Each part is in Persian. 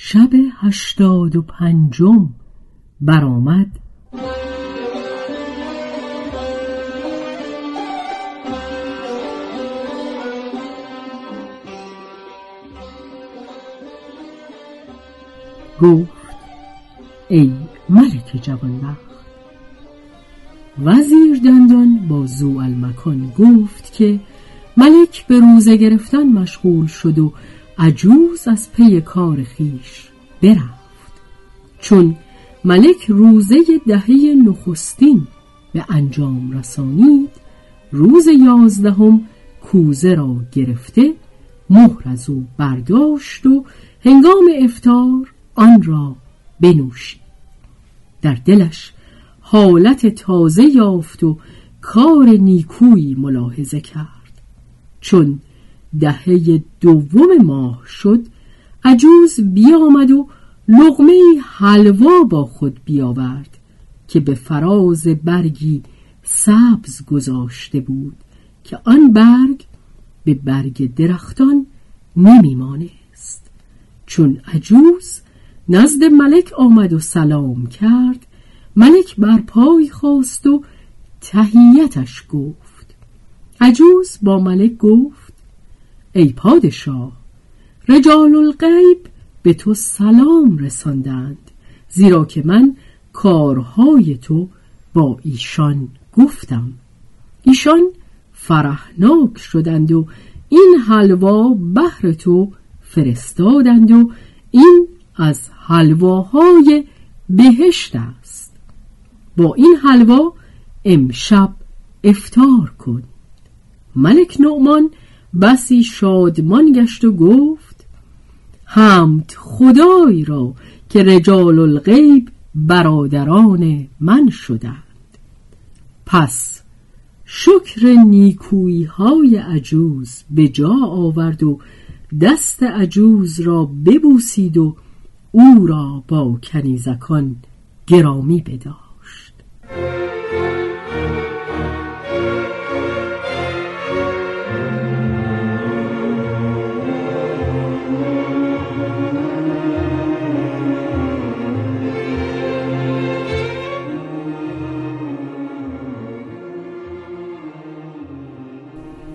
شب هشتاد و پنجم برآمد. گفت ای ملک جوانبخت وزیر دندان با زو المکان گفت که ملک به روزه گرفتن مشغول شد و عجوز از پی کار خیش برفت. چون ملک روزه دهه نخستین به انجام رسانید روز یازدهم کوزه را گرفته مهر از او برداشت و هنگام افتار آن را بنوشید. در دلش حالت تازه یافت و کار نیکویی ملاحظه کرد. چون دهه دوم ماه شد عجوز بیامد و لغمه حلوا با خود بیاورد که به فراز برگی سبز گذاشته بود که آن برگ به برگ درختان نمیمانست. چون عجوز نزد ملک آمد و سلام کرد ملک بر پای خواست و تهیتش گفت. عجوز با ملک گفت ای پادشاه رجال الغیب به تو سلام رساندند زیرا که من کارهای تو با ایشان گفتم. ایشان فرحناک شدند و این حلوا بهر تو فرستادند و این از حلواهای بهشت است. با این حلوا امشب افتار کن. ملک نعمان بسی شادمان گشت و گفت حمد خدای را که رجال الغیب برادران من شدند. پس شکر نیکویی های عجوز به جا آورد و دست عجوز را ببوسید و او را با کنیزکان گرامی بداشت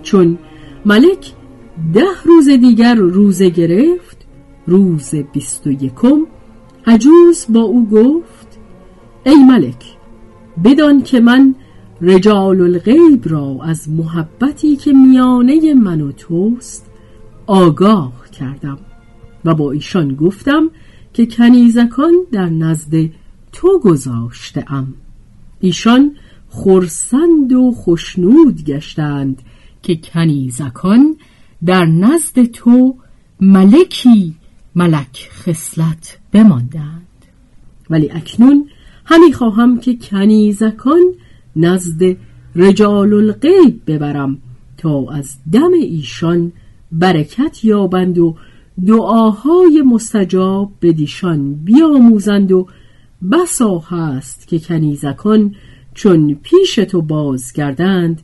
چون ملک ده روز دیگر روزه گرفت روز بیست و یکم. عجوز با او گفت ای ملک بدان که من رجال الغیب را از محبتی که میانه من و توست آگاه کردم و با ایشان گفتم که کنیزکان در نزد تو گذاشته ام ایشان خرسند و خشنود گشتند که کنیزکان در نزد تو ملکی ملک خصلت بماندند. ولی اکنون همی خواهم که کنیزکان نزد رجال الغیب ببرم تا از دم ایشان برکت یابند و دعاهای مستجاب به دیشان بیاموزند و بسا هست که کنیزکان چون پیش تو باز کردند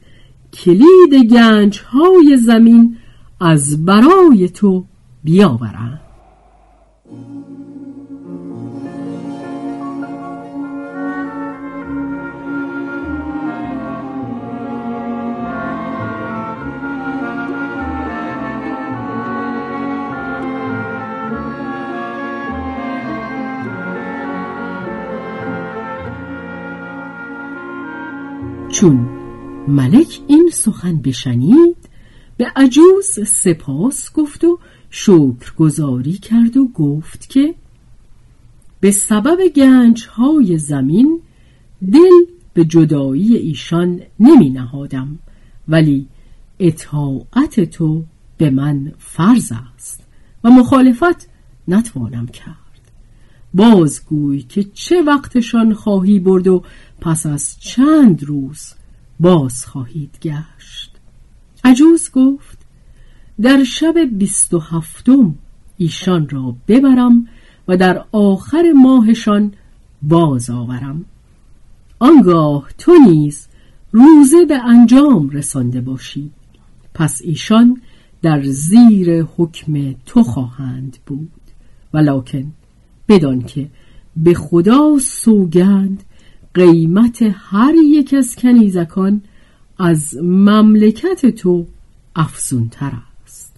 کلید گنج های زمین از برای تو بیاورم. چون ملک این سخن بشنید به عجوز سپاس گفت و شکرگزاری کرد و گفت که به سبب گنج های زمین دل به جدایی ایشان نمی نهادم ولی اطاعت تو به من فرض است و مخالفت نتوانم کرد. بازگوی که چه وقتشان خواهی برد و پس از چند روز باز خواهید گشت. عجوز گفت در شب بیست و هفتم ایشان را ببرم و در آخر ماهشان باز آورم. آنگاه تو نیز روزه به انجام رسانده باشی. پس ایشان در زیر حکم تو خواهند بود. ولکن بدان که به خدا سوگند قیمت هر یک از کنیزکان از مملکت تو افزونتر است.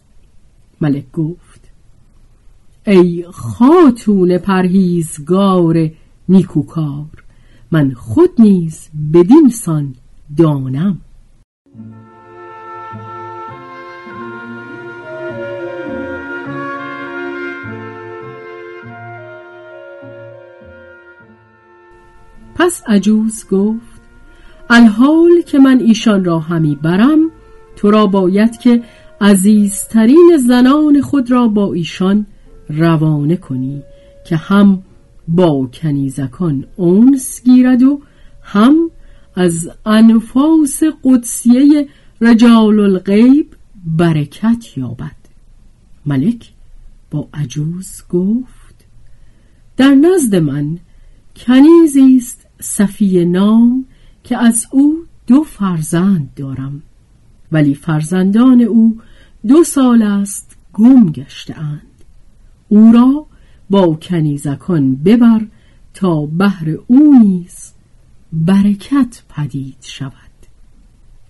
ملک گفت ای خاتون پرهیزگار نیکوکار من خود نیز بدین سان دانم. پس عجوز گفت الحال که من ایشان را همی برم تو را باید که عزیزترین زنان خود را با ایشان روانه کنی که هم با کنیزکان اونس گیرد و هم از انفاس قدسیه رجال الغیب برکت یابد. ملک با عجوز گفت در نزد من کنیزی صفی نام که از او دو فرزند دارم. ولی فرزندان او دو سال است گم گشته اند. او را با کنیزکان ببر تا بهر او نیز برکت پدید شود.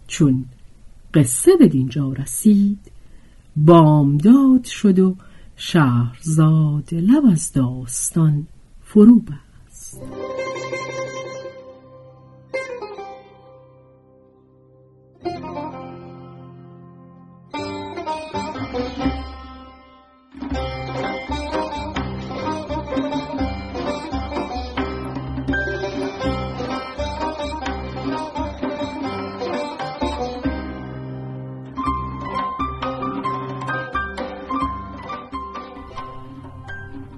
چون قصه به دینجا رسید بامداد شد و شهرزاد لب از داستان فرو بست.